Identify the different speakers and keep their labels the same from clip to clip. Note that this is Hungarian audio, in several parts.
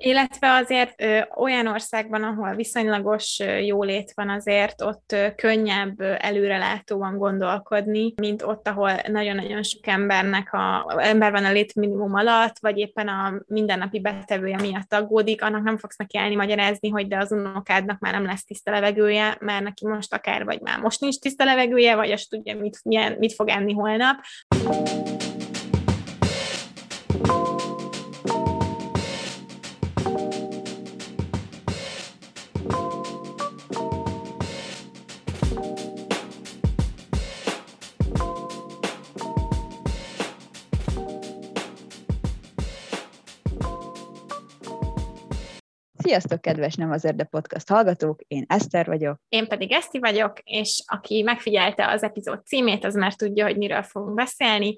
Speaker 1: Illetve azért ö, olyan országban, ahol viszonylagos ö, jólét van, azért ott ö, könnyebb ö, előrelátóan gondolkodni, mint ott, ahol nagyon-nagyon sok embernek a, ember van a létminimum alatt, vagy éppen a mindennapi betevője miatt aggódik, annak nem fogsz neki állni magyarázni, hogy de az unokádnak már nem lesz tiszta levegője, mert neki most akár, vagy már most nincs tiszta levegője, vagy azt tudja, mit, milyen, mit fog enni holnap.
Speaker 2: Sziasztok, kedves Nem az Erde Podcast hallgatók, én Eszter vagyok.
Speaker 1: Én pedig Eszti vagyok, és aki megfigyelte az epizód címét, az már tudja, hogy miről fogunk beszélni,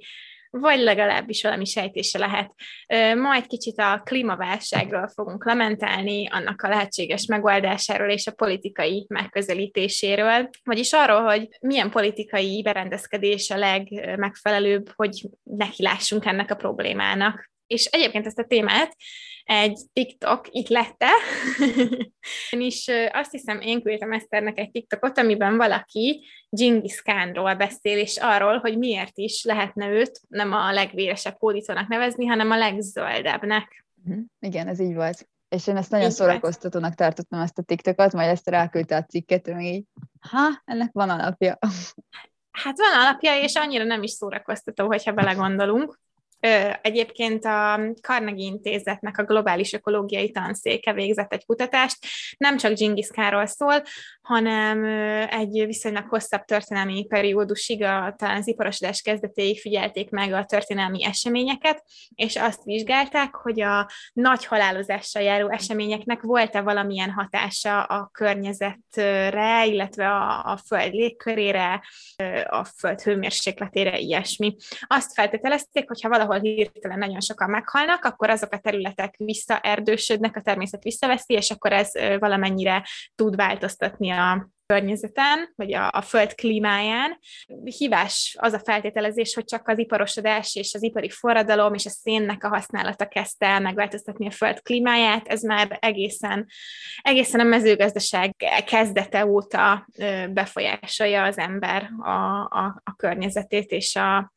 Speaker 1: vagy legalábbis valami sejtése lehet. Ma egy kicsit a klímaválságról fogunk lamentálni, annak a lehetséges megoldásáról és a politikai megközelítéséről, vagyis arról, hogy milyen politikai berendezkedés a legmegfelelőbb, hogy nekilássunk ennek a problémának. És egyébként ezt a témát egy TikTok itt lette, és azt hiszem, én küldtem Eszternek egy TikTokot, amiben valaki Genghis Khanról beszél, és arról, hogy miért is lehetne őt nem a legvéresebb hódítónak nevezni, hanem a legzöldebbnek.
Speaker 2: Uh-huh. Igen, ez így volt. És én ezt nagyon így szórakoztatónak tartottam ezt a TikTokot, majd ezt ráküldte a cikket, hogy így, ha, ennek van alapja.
Speaker 1: Hát van alapja, és annyira nem is szórakoztató, hogyha belegondolunk. Egyébként a Carnegie Intézetnek a globális ökológiai tanszéke végzett egy kutatást, nem csak Genghis Khanról szól, hanem egy viszonylag hosszabb történelmi periódusig, a, talán az iparosodás kezdetéig figyelték meg a történelmi eseményeket, és azt vizsgálták, hogy a nagy halálozással járó eseményeknek volt-e valamilyen hatása a környezetre, illetve a, a föld légkörére, a föld hőmérsékletére, ilyesmi. Azt feltételezték, hogyha valahol ahol hirtelen nagyon sokan meghalnak, akkor azok a területek visszaerdősödnek, a természet visszaveszi, és akkor ez valamennyire tud változtatni a környezeten, vagy a, a föld klímáján. Hívás az a feltételezés, hogy csak az iparosodás és az ipari forradalom és a szénnek a használata kezdte el megváltoztatni a föld klímáját. Ez már egészen, egészen a mezőgazdaság kezdete óta befolyásolja az ember a, a, a környezetét és a,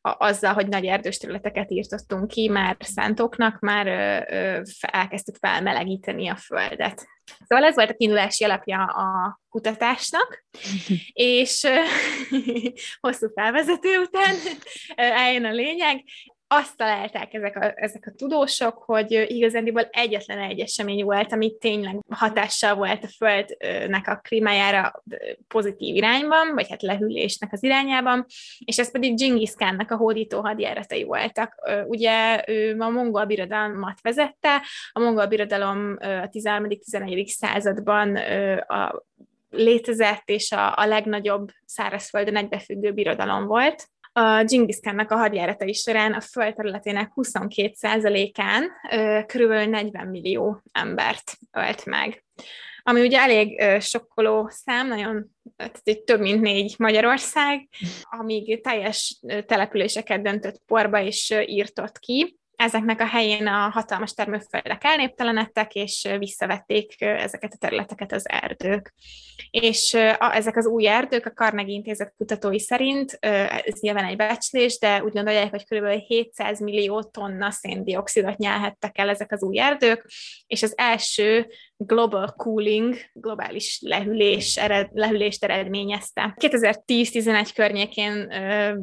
Speaker 1: azzal, hogy nagy erdős területeket írtottunk ki, már szántoknak, már ö, ö, elkezdtük felmelegíteni a földet. Szóval ez volt a kiindulási alapja a kutatásnak, és hosszú felvezető után eljön a lényeg, azt találták ezek a, ezek a tudósok, hogy igazándiból egyetlen egy esemény volt, ami tényleg hatással volt a Földnek a klímájára pozitív irányban, vagy hát lehűlésnek az irányában, és ez pedig Genghis Khannak a hódító hadjáratai voltak. Ugye ő a mongol birodalmat vezette, a mongol birodalom a 13.-14. században a létezett, és a, a legnagyobb szárazföldön egybefüggő birodalom volt a Khannak a hadjáratai során a föld területének 22%-án kb. 40 millió embert ölt meg. Ami ugye elég sokkoló szám, nagyon tehát több mint négy Magyarország, amíg teljes településeket döntött porba és írtott ki ezeknek a helyén a hatalmas termőföldek elnéptelenedtek, és visszavették ezeket a területeket az erdők. És a, ezek az új erdők a Carnegie Intézet kutatói szerint, ez nyilván egy becslés, de úgy gondolják, hogy kb. 700 millió tonna széndiokszidot nyelhettek el ezek az új erdők, és az első global cooling, globális lehűlés, ered, lehűlést eredményezte. 2010-11 környékén ö,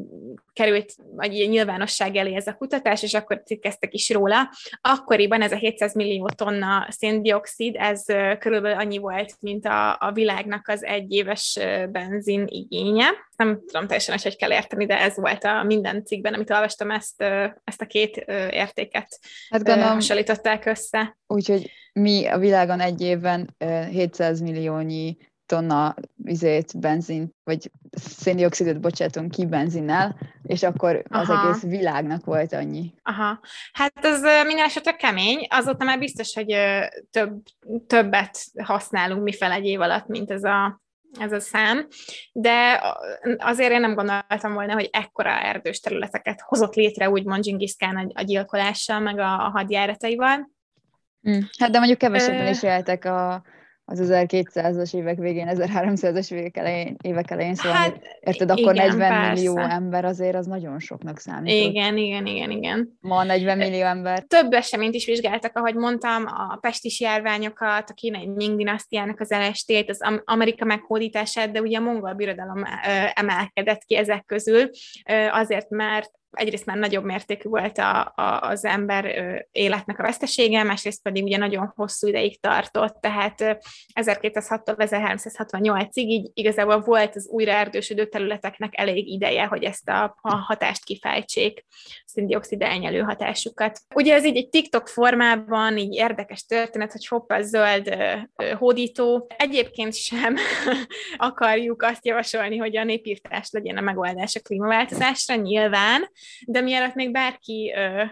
Speaker 1: került vagy nyilvánosság elé ez a kutatás, és akkor cikkeztek is róla. Akkoriban ez a 700 millió tonna széndiokszid, ez ö, körülbelül annyi volt, mint a, a világnak az egyéves benzin igénye. Nem tudom teljesen, hogy, hogy kell érteni, de ez volt a minden cikkben, amit olvastam, ezt, ezt a két értéket hát gondolom, hasonlították össze.
Speaker 2: Úgyhogy mi a világon egy évben 700 milliónyi tonna vizét, benzin, vagy széndiokszidot bocsátunk ki benzinnel, és akkor az Aha. egész világnak volt annyi.
Speaker 1: Aha. Hát az minden esetre kemény, azóta már biztos, hogy több, többet használunk mi fel egy év alatt, mint ez a, ez a szám, de azért én nem gondoltam volna, hogy ekkora erdős területeket hozott létre úgymond Genghis Khan a gyilkolással, meg a, a hadjárataival.
Speaker 2: Mm. Hát de mondjuk kevesebben is éltek a az 1200-as évek végén, 1300-as évek elején, évek elején, szóval hát, érted, akkor igen, 40 persze. millió ember azért az nagyon soknak számít.
Speaker 1: Igen, igen, igen, igen.
Speaker 2: Ma 40 millió ember.
Speaker 1: Több eseményt is vizsgáltak, ahogy mondtam, a pestis járványokat, a kínai Ming dinasztiának az elestét, az Amerika meghódítását, de ugye a mongol birodalom emelkedett ki ezek közül, azért, mert egyrészt már nagyobb mértékű volt a, a, az ember életnek a vesztesége, másrészt pedig ugye nagyon hosszú ideig tartott, tehát 1206-tól 1368-ig így igazából volt az újra erdősödő területeknek elég ideje, hogy ezt a, a hatást kifejtsék, szindioxid elnyelő hatásukat. Ugye ez így egy TikTok formában, így érdekes történet, hogy hopp, a zöld hódító. Egyébként sem akarjuk azt javasolni, hogy a népírtás legyen a megoldás a klímaváltozásra, nyilván, de mielőtt még bárki ö,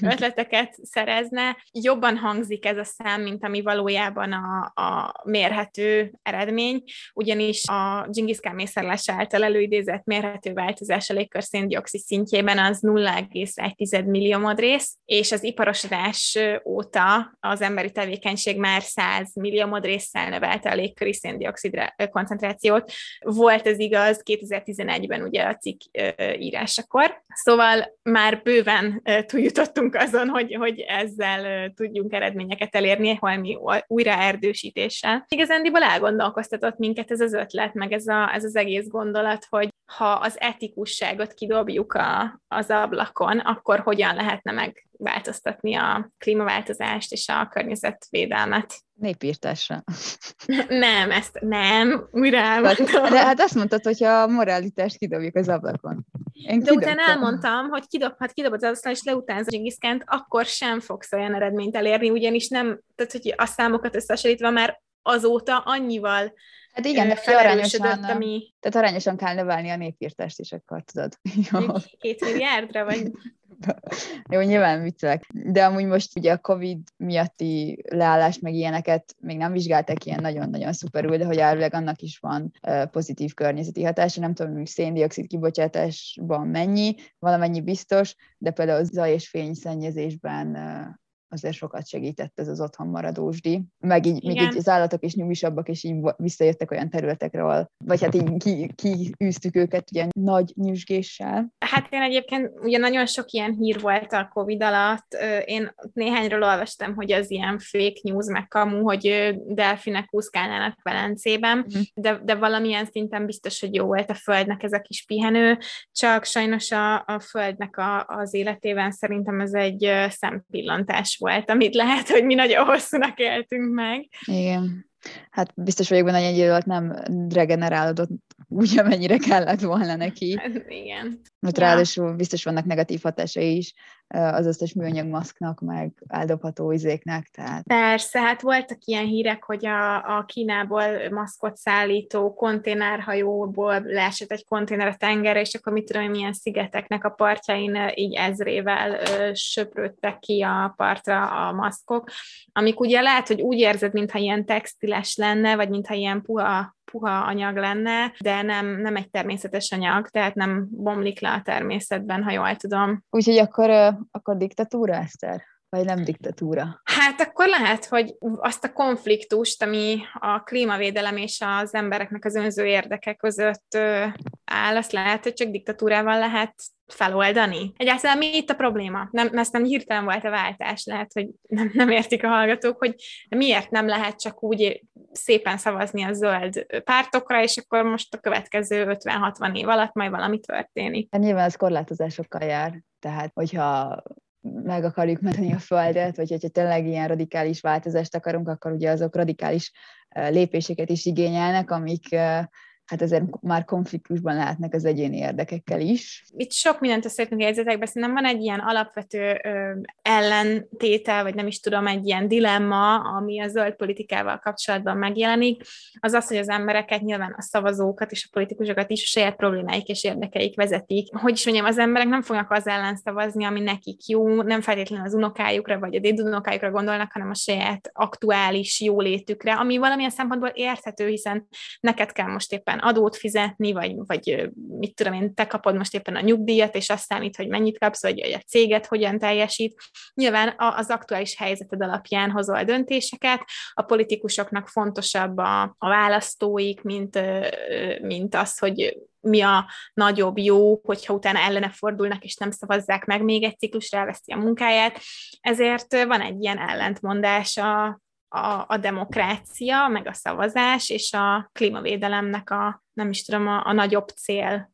Speaker 1: ötleteket szerezne, jobban hangzik ez a szám, mint ami valójában a, a mérhető eredmény, ugyanis a Genghis Khan mészárlás által előidézett mérhető változás a légkör széndiokszid szintjében az 0,1 millió modrész, és az iparosodás óta az emberi tevékenység már 100 millió modrészsel növelte a légköri széndiokszid koncentrációt. Volt ez igaz 2011-ben ugye a cikk írásakor, akkor. Szóval már bőven túljutottunk azon, hogy, hogy ezzel tudjunk eredményeket elérni, holmi újraerdősítéssel. Igazándiból elgondolkoztatott minket ez az ötlet, meg ez, a, ez az egész gondolat, hogy ha az etikusságot kidobjuk a, az ablakon, akkor hogyan lehetne megváltoztatni a klímaváltozást és a környezetvédelmet?
Speaker 2: Népírtásra.
Speaker 1: Nem, ezt nem, újra elmondom.
Speaker 2: De hát azt mondtad, hogy a moralitást kidobjuk az ablakon.
Speaker 1: Én De utána elmondtam, hogy kidob, hát kidobod az asztal, és leutánz a akkor sem fogsz olyan eredményt elérni, ugyanis nem, tehát hogy a számokat összehasonlítva már azóta annyival
Speaker 2: Hát igen, de arányosan, ami... Tehát arányosan kell növelni a népírtást is, akkor tudod.
Speaker 1: Jó. Két milliárdra, vagy?
Speaker 2: Jó, nyilván viccelek. De amúgy most ugye a Covid miatti leállás meg ilyeneket még nem vizsgálták ilyen nagyon-nagyon szuperül, de hogy elvileg annak is van pozitív környezeti hatása. Nem tudom, hogy széndiokszid kibocsátásban mennyi, valamennyi biztos, de például zaj és fényszennyezésben azért sokat segített ez az otthon maradósdi. Meg így, még így az állatok is nyugisabbak, és így visszajöttek olyan területekre, ahol, vagy hát így ki, kiűztük őket ugye nagy nyüzsgéssel.
Speaker 1: Hát én egyébként ugye nagyon sok ilyen hír volt a Covid alatt. Én néhányról olvastam, hogy az ilyen fake news, meg kamu, hogy delfinek úszkálnának Velencében, uh-huh. de, de valamilyen szinten biztos, hogy jó volt a Földnek ez a kis pihenő, csak sajnos a, a Földnek a, az életében szerintem ez egy szempillantás volt, amit lehet, hogy mi nagyon hosszúnak éltünk meg.
Speaker 2: Igen. Hát biztos vagyok benne, hogy egy idő alatt nem regenerálódott úgy, amennyire kellett volna neki.
Speaker 1: Hát, igen.
Speaker 2: Mert ja. ráadásul biztos vannak negatív hatásai is az összes műanyag maszknak, meg eldobható izéknek. Tehát...
Speaker 1: Persze, hát voltak ilyen hírek, hogy a, a Kínából maszkot szállító konténerhajóból leesett egy konténer a tengerre, és akkor mit tudom, milyen szigeteknek a partjain így ezrével söprődtek ki a partra a maszkok, amik ugye lehet, hogy úgy érzed, mintha ilyen textiles lenne, vagy mintha ilyen puha puha anyag lenne, de nem, nem egy természetes anyag, tehát nem bomlik le a természetben, ha jól tudom.
Speaker 2: Úgyhogy akkor, akkor diktatúra, Eszter? Vagy nem diktatúra?
Speaker 1: Hát akkor lehet, hogy azt a konfliktust, ami a klímavédelem és az embereknek az önző érdeke között áll, azt lehet, hogy csak diktatúrával lehet feloldani. Egyáltalán mi itt a probléma? Nem, ezt nem hirtelen volt a váltás, lehet, hogy nem, nem értik a hallgatók, hogy miért nem lehet csak úgy szépen szavazni a zöld pártokra, és akkor most a következő 50-60 év alatt majd valami történik.
Speaker 2: Hát nyilván ez korlátozásokkal jár, tehát hogyha meg akarjuk menteni a Földet, vagy hogyha tényleg ilyen radikális változást akarunk, akkor ugye azok radikális lépéseket is igényelnek, amik hát ezért már konfliktusban lehetnek az egyéni érdekekkel is.
Speaker 1: Itt sok mindent összeértünk a jegyzetekben, szerintem van egy ilyen alapvető ö, ellentétel, vagy nem is tudom, egy ilyen dilemma, ami a zöld politikával kapcsolatban megjelenik, az az, hogy az embereket, nyilván a szavazókat és a politikusokat is a saját problémáik és érdekeik vezetik. Hogy is mondjam, az emberek nem fognak az ellen szavazni, ami nekik jó, nem feltétlenül az unokájukra vagy a dédunokájukra gondolnak, hanem a saját aktuális jólétükre, ami valamilyen szempontból érthető, hiszen neked kell most éppen éppen adót fizetni, vagy, vagy mit tudom én, te kapod most éppen a nyugdíjat, és azt számít, hogy mennyit kapsz, vagy a céget hogyan teljesít. Nyilván az aktuális helyzeted alapján hozol döntéseket, a politikusoknak fontosabb a, a választóik, mint, mint az, hogy mi a nagyobb jó, hogyha utána ellene fordulnak, és nem szavazzák meg még egy ciklusra, elveszti a munkáját. Ezért van egy ilyen ellentmondás a, a, a demokrácia, meg a szavazás, és a klímavédelemnek a, nem is tudom, a, a nagyobb cél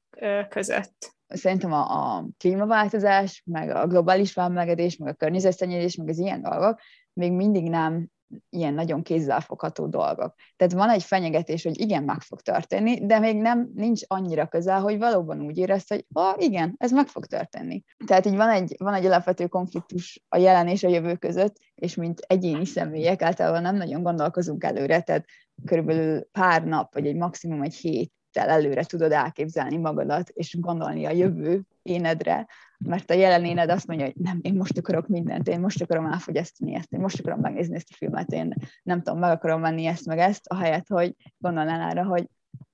Speaker 1: között.
Speaker 2: Szerintem a, a klímaváltozás, meg a globális felmelegedés, meg a környezetszennyezés, meg az ilyen dolgok még mindig nem ilyen nagyon kézzelfogható dolgok. Tehát van egy fenyegetés, hogy igen, meg fog történni, de még nem nincs annyira közel, hogy valóban úgy érezt, hogy ah, igen, ez meg fog történni. Tehát így van egy, van egy alapvető konfliktus a jelen és a jövő között, és mint egyéni személyek általában nem nagyon gondolkozunk előre, tehát körülbelül pár nap, vagy egy maximum egy hét előre tudod elképzelni magadat, és gondolni a jövő énedre, mert a jelen éned azt mondja, hogy nem, én most akarok mindent, én most akarom elfogyasztani ezt, én most akarom megnézni ezt a filmet, én nem tudom, meg akarom venni ezt meg ezt, ahelyett, hogy gondolnál arra, hogy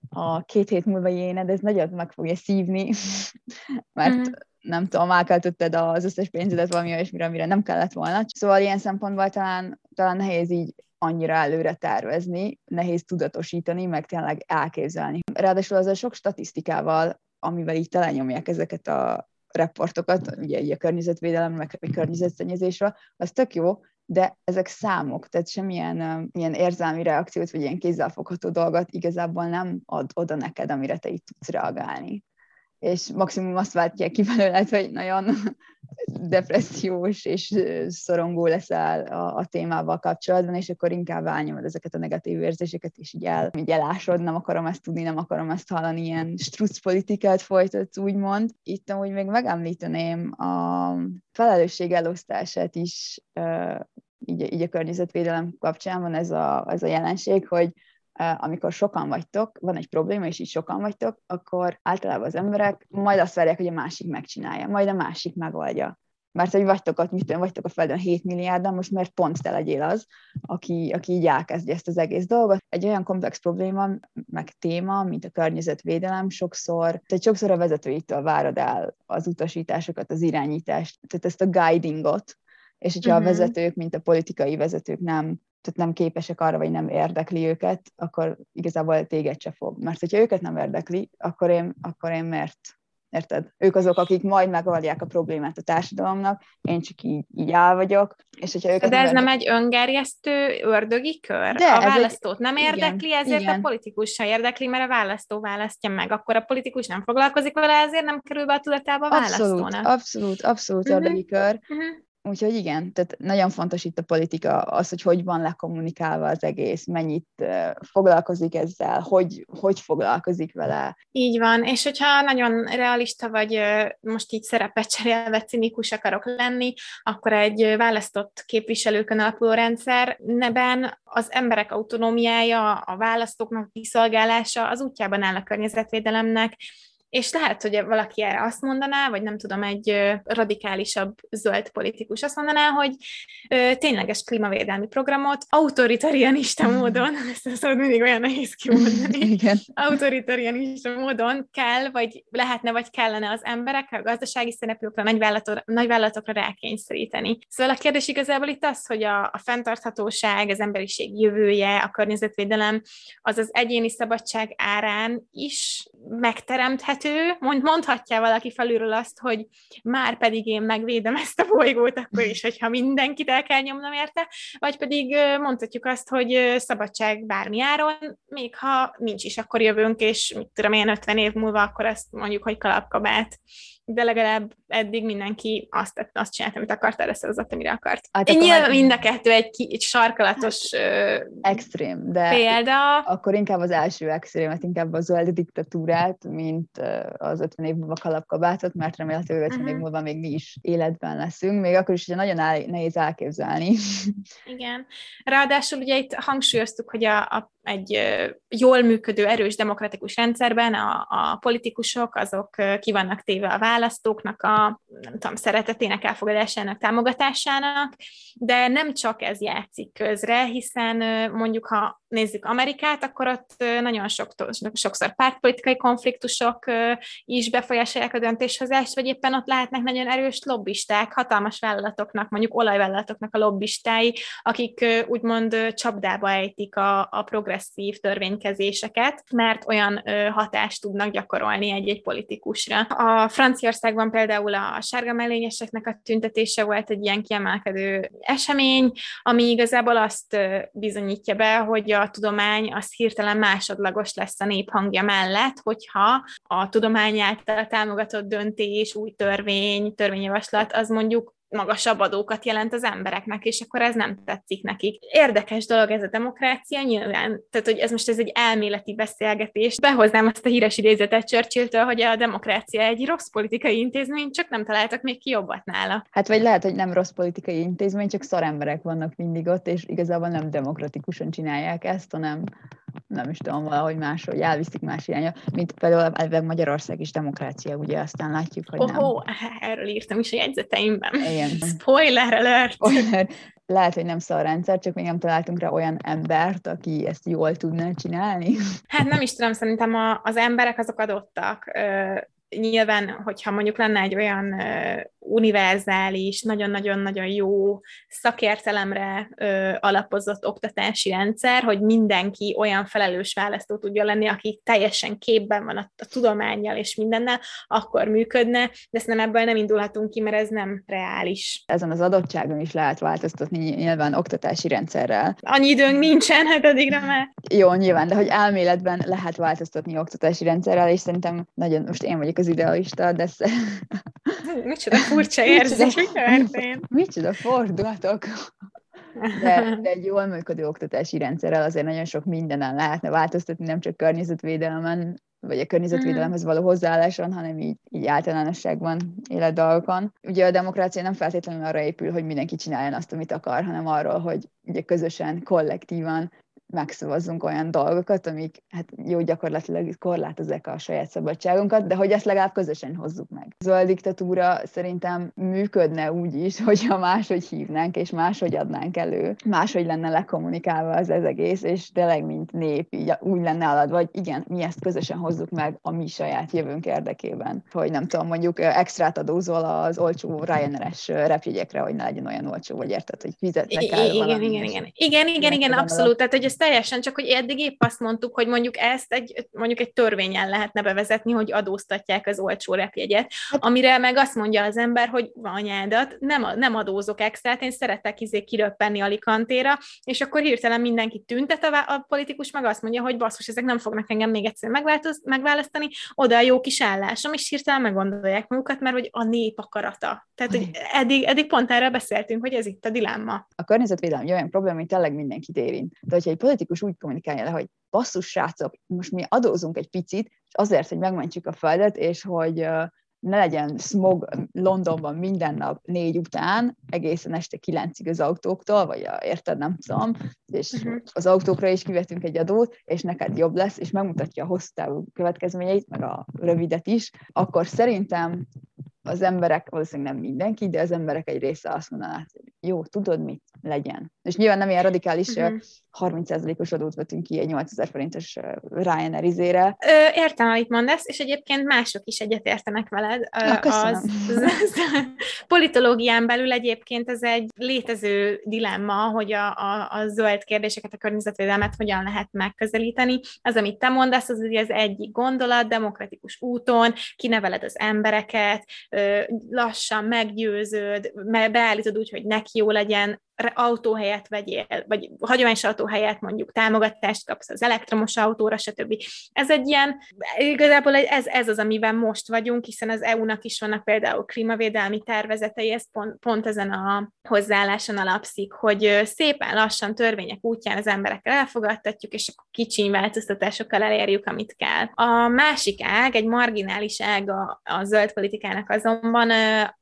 Speaker 2: a két hét múlva éned, ez nagyot meg fogja szívni, mert mm. nem tudom, elkeltötted az összes pénzedet valami olyasmire, amire nem kellett volna. Szóval ilyen szempontból talán, talán nehéz így annyira előre tervezni, nehéz tudatosítani, meg tényleg elképzelni. Ráadásul az a sok statisztikával, amivel így telenyomják ezeket a reportokat, ugye így a környezetvédelem, meg a környezetszennyezésről, az tök jó, de ezek számok, tehát semmilyen ilyen érzelmi reakciót, vagy ilyen kézzelfogható dolgot igazából nem ad oda neked, amire te így tudsz reagálni. És maximum azt váltják ki belőled, hogy nagyon depressziós és szorongó leszel a, a témával kapcsolatban, és akkor inkább elnyomod ezeket a negatív érzéseket, és így, el, így elásod, nem akarom ezt tudni, nem akarom ezt hallani, ilyen struc politikát folytatsz, úgymond. Itt amúgy még megemlíteném a felelősség elosztását is, így, így a környezetvédelem kapcsán van ez a, ez a jelenség, hogy amikor sokan vagytok, van egy probléma, és így sokan vagytok, akkor általában az emberek majd azt várják, hogy a másik megcsinálja, majd a másik megoldja. Mert hogy vagytok ott, mit vagytok a Földön 7 milliárdan, most mert pont te legyél az, aki, aki így elkezdi ezt az egész dolgot. Egy olyan komplex probléma, meg téma, mint a környezetvédelem, sokszor, tehát sokszor a vezetőitől várod el az utasításokat, az irányítást, tehát ezt a guidingot, és hogyha uh-huh. a mhm. vezetők, mint a politikai vezetők nem tehát nem képesek arra, vagy nem érdekli őket, akkor igazából téged se fog. Mert hogyha őket nem érdekli, akkor én, akkor én miért? Érted? Ők azok, akik majd megoldják a problémát a társadalomnak, én csak így, így áll vagyok. És hogyha őket
Speaker 1: De ez nem, nem egy öngerjesztő ördögi kör? De a választót egy... nem érdekli, igen, ezért igen. a politikus sem érdekli, mert a választó választja meg. Akkor a politikus nem foglalkozik vele, ezért nem kerül be a tudatába a
Speaker 2: választónak. Abszolút, abszolút, abszolút uh-huh. ördögi kör. Uh-huh. Úgyhogy igen, tehát nagyon fontos itt a politika, az, hogy hogy van lekommunikálva az egész, mennyit foglalkozik ezzel, hogy, hogy foglalkozik vele.
Speaker 1: Így van, és hogyha nagyon realista vagy, most így szerepet cserélve cinikus akarok lenni, akkor egy választott képviselőkön alapuló rendszer neben az emberek autonómiája, a választóknak kiszolgálása az útjában áll a környezetvédelemnek, és lehet, hogy valaki erre azt mondaná, vagy nem tudom, egy radikálisabb zöld politikus azt mondaná, hogy tényleges klímavédelmi programot autoritarianista mhm. módon, ezt a szót mindig olyan nehéz kimondani, Igen. autoritarianista módon kell, vagy lehetne, vagy kellene az emberekre, a gazdasági szereplőkre, nagyvállalatokra, nagyvállalatokra rákényszeríteni. Szóval a kérdés igazából itt az, hogy a, a fenntarthatóság, az emberiség jövője, a környezetvédelem, az az egyéni szabadság árán is megteremthető, érthető, mond, mondhatja valaki felülről azt, hogy már pedig én megvédem ezt a bolygót, akkor is, hogyha mindenkit el kell nyomnom érte, vagy pedig mondhatjuk azt, hogy szabadság bármi áron, még ha nincs is, akkor jövünk, és mit tudom én, 50 év múlva, akkor azt mondjuk, hogy kalapkabát de legalább eddig mindenki azt, tett, azt csinált, amit akart, erre szavazott, amire akart. Hát Én nyilván mind a kettő egy, ki, egy sarkalatos
Speaker 2: extrém, de
Speaker 1: példa.
Speaker 2: Akkor inkább az első extrémet, inkább a zöld diktatúrát, mint az 50 év múlva kalapkabátot, mert remélhetőleg 50 uh-huh. év mhm. múlva még mi is életben leszünk, még akkor is ugye nagyon el, nehéz elképzelni.
Speaker 1: Igen. Ráadásul ugye itt hangsúlyoztuk, hogy a, a egy jól működő, erős demokratikus rendszerben a, a politikusok azok ki vannak téve a választóknak a nem tudom, szeretetének, elfogadásának, támogatásának, de nem csak ez játszik közre, hiszen mondjuk ha nézzük Amerikát, akkor ott nagyon sok, sokszor pártpolitikai konfliktusok is befolyásolják a döntéshozást, vagy éppen ott lehetnek nagyon erős lobbisták, hatalmas vállalatoknak, mondjuk olajvállalatoknak a lobbistái, akik úgymond csapdába ejtik a, a progresszív törvénykezéseket, mert olyan hatást tudnak gyakorolni egy-egy politikusra. A Franciaországban például a sárga mellényeseknek a tüntetése volt egy ilyen kiemelkedő esemény, ami igazából azt bizonyítja be, hogy a tudomány az hirtelen másodlagos lesz a néphangja mellett, hogyha a tudomány által támogatott döntés, új törvény, törvényjavaslat, az mondjuk magasabb adókat jelent az embereknek, és akkor ez nem tetszik nekik. Érdekes dolog ez a demokrácia, nyilván, tehát hogy ez most ez egy elméleti beszélgetés. Behoznám azt a híres idézetet churchill hogy a demokrácia egy rossz politikai intézmény, csak nem találtak még ki jobbat nála.
Speaker 2: Hát vagy lehet, hogy nem rossz politikai intézmény, csak szaremberek vannak mindig ott, és igazából nem demokratikusan csinálják ezt, hanem nem is tudom, valahogy máshogy elviszik más irányba, mint például Magyarország is demokrácia, ugye aztán látjuk, hogy
Speaker 1: oh, nem. Oh, erről írtam is a jegyzeteimben. Igen. Spoiler alert! Spoiler.
Speaker 2: Lehet, hogy nem szar rendszer, csak még nem találtunk rá olyan embert, aki ezt jól tudná csinálni.
Speaker 1: Hát nem is tudom, szerintem a, az emberek azok adottak. Nyilván, hogyha mondjuk lenne egy olyan univerzális, nagyon-nagyon-nagyon jó szakértelemre ö, alapozott oktatási rendszer, hogy mindenki olyan felelős választó tudja lenni, aki teljesen képben van a, a tudományjal és mindennel, akkor működne, de ezt nem ebből nem indulhatunk ki, mert ez nem reális.
Speaker 2: Ezen az adottságon is lehet változtatni nyilván oktatási rendszerrel.
Speaker 1: Annyi időnk nincsen, hát addigra már.
Speaker 2: Jó, nyilván, de hogy elméletben lehet változtatni oktatási rendszerrel, és szerintem nagyon, most én vagyok az idealista, de...
Speaker 1: Micsoda furcsa érzés, mi történt?
Speaker 2: Micsoda fordulatok. De, de egy jól működő oktatási rendszerrel azért nagyon sok mindenen lehetne változtatni, nem csak környezetvédelmen, vagy a környezetvédelemhez való hozzáálláson, hanem így, így általánosságban életdalgokon. Ugye a demokrácia nem feltétlenül arra épül, hogy mindenki csináljon azt, amit akar, hanem arról, hogy ugye közösen, kollektívan megszavazzunk olyan dolgokat, amik hát jó gyakorlatilag korlátozzák a saját szabadságunkat, de hogy ezt legalább közösen hozzuk meg. A zöld diktatúra szerintem működne úgy is, hogyha máshogy hívnánk, és máshogy adnánk elő, máshogy lenne lekommunikálva az ez egész, és tényleg mint nép így úgy lenne alad, vagy igen, mi ezt közösen hozzuk meg a mi saját jövőnk érdekében. Hogy nem tudom, mondjuk extrát adózol az olcsó Ryanair-es repjegyekre, hogy ne legyen olyan olcsó, vagy érted, hogy fizetnek
Speaker 1: el igen, igen, igen, igen, igen, igen, igen, abszolút, tehát hogy ez teljesen, csak hogy eddig épp azt mondtuk, hogy mondjuk ezt egy, mondjuk egy törvényen lehetne bevezetni, hogy adóztatják az olcsó repjegyet, hát, amire meg azt mondja az ember, hogy anyádat, nem, nem adózok extrát, én szeretek izé kiröppenni Alicantéra, és akkor hirtelen mindenki tüntet a, a politikus, meg azt mondja, hogy basszus, ezek nem fognak engem még egyszer megválasztani, oda a jó kis állásom, és hirtelen meggondolják magukat, mert hogy a nép akarata. Tehát, hogy eddig, eddig pont erről beszéltünk, hogy ez itt a dilemma.
Speaker 2: A környezetvédelem olyan probléma, hogy tényleg mindenkit érint. De hogyha egy politikus úgy kommunikálja le, hogy basszus, srácok, most mi adózunk egy picit, és azért, hogy megmentjük a földet, és hogy ne legyen smog Londonban minden nap négy után, egészen este kilencig az autóktól, vagy a, érted, nem tudom, és uh-huh. az autókra is kivetünk egy adót, és neked jobb lesz, és megmutatja a hosszú távú következményeit, meg a rövidet is, akkor szerintem az emberek, valószínűleg nem mindenki, de az emberek egy része azt mondaná, hogy jó, tudod mit, legyen. És nyilván nem ilyen radikális uh-huh. 30%-os adót vetünk ki egy 8000 forintos Ryanair izére.
Speaker 1: Ö, értem, amit mondasz, és egyébként mások is egyet értenek veled.
Speaker 2: Na, az, az, az,
Speaker 1: politológián belül egyébként ez egy létező dilemma, hogy a, a, a zöld kérdéseket, a környezetvédelmet hogyan lehet megközelíteni. Az, amit te mondasz, az ugye az egyik gondolat, demokratikus úton, kineveled az embereket, lassan meggyőződ, beállítod úgy, hogy neki jó legyen, autó helyett vegyél, vagy hagyományos autó helyett mondjuk támogatást kapsz az elektromos autóra, stb. Ez egy ilyen, igazából ez, ez az, amiben most vagyunk, hiszen az EU-nak is vannak például klímavédelmi tervezetei, ez pont, pont ezen a hozzáálláson alapszik, hogy szépen lassan törvények útján az emberekkel elfogadtatjuk, és akkor kicsiny változtatásokkal elérjük, amit kell. A másik ág, egy marginális ág a, a zöld politikának azonban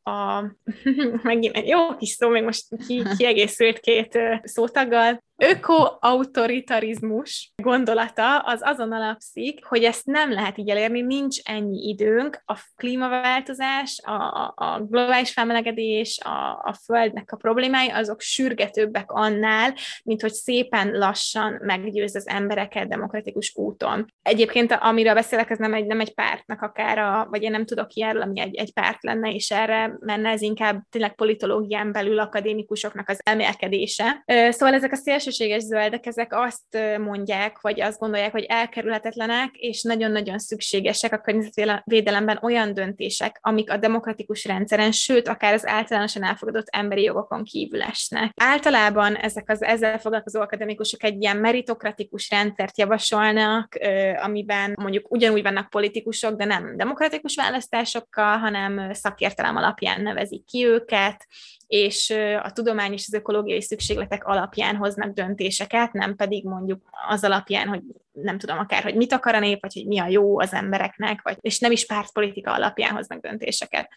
Speaker 1: a, megint egy jó kis szó, még most ki, kiegészült két szótaggal, öko-autoritarizmus gondolata az azon alapszik, hogy ezt nem lehet így elérni, nincs ennyi időnk. A klímaváltozás, a, a globális felmelegedés, a, a földnek a problémái, azok sürgetőbbek annál, mint hogy szépen lassan meggyőz az embereket demokratikus úton. Egyébként, amiről beszélek, ez nem egy, nem egy pártnak akár, a, vagy én nem tudok ilyenről, ami egy, egy párt lenne, és erre menne, ez inkább tényleg politológián belül akadémikusoknak az elmélkedése. Szóval ezek a szélsőséges zöldek, ezek azt mondják, vagy azt gondolják, hogy elkerülhetetlenek, és nagyon-nagyon szükségesek a környezetvédelemben olyan döntések, amik a demokratikus rendszeren, sőt, akár az általánosan elfogadott emberi jogokon kívül esnek. Általában ezek az ezzel foglalkozó akadémikusok egy ilyen meritokratikus rendszert javasolnak, amiben mondjuk ugyanúgy vannak politikusok, de nem demokratikus választásokkal, hanem szakértelem alapján nevezik ki őket, és a tudomány és az ökológiai szükségletek alapján hoznak döntéseket, nem pedig mondjuk az alapján, hogy nem tudom akár, hogy mit akar a nép, vagy hogy mi a jó az embereknek, vagy, és nem is pártpolitika alapján hoznak döntéseket.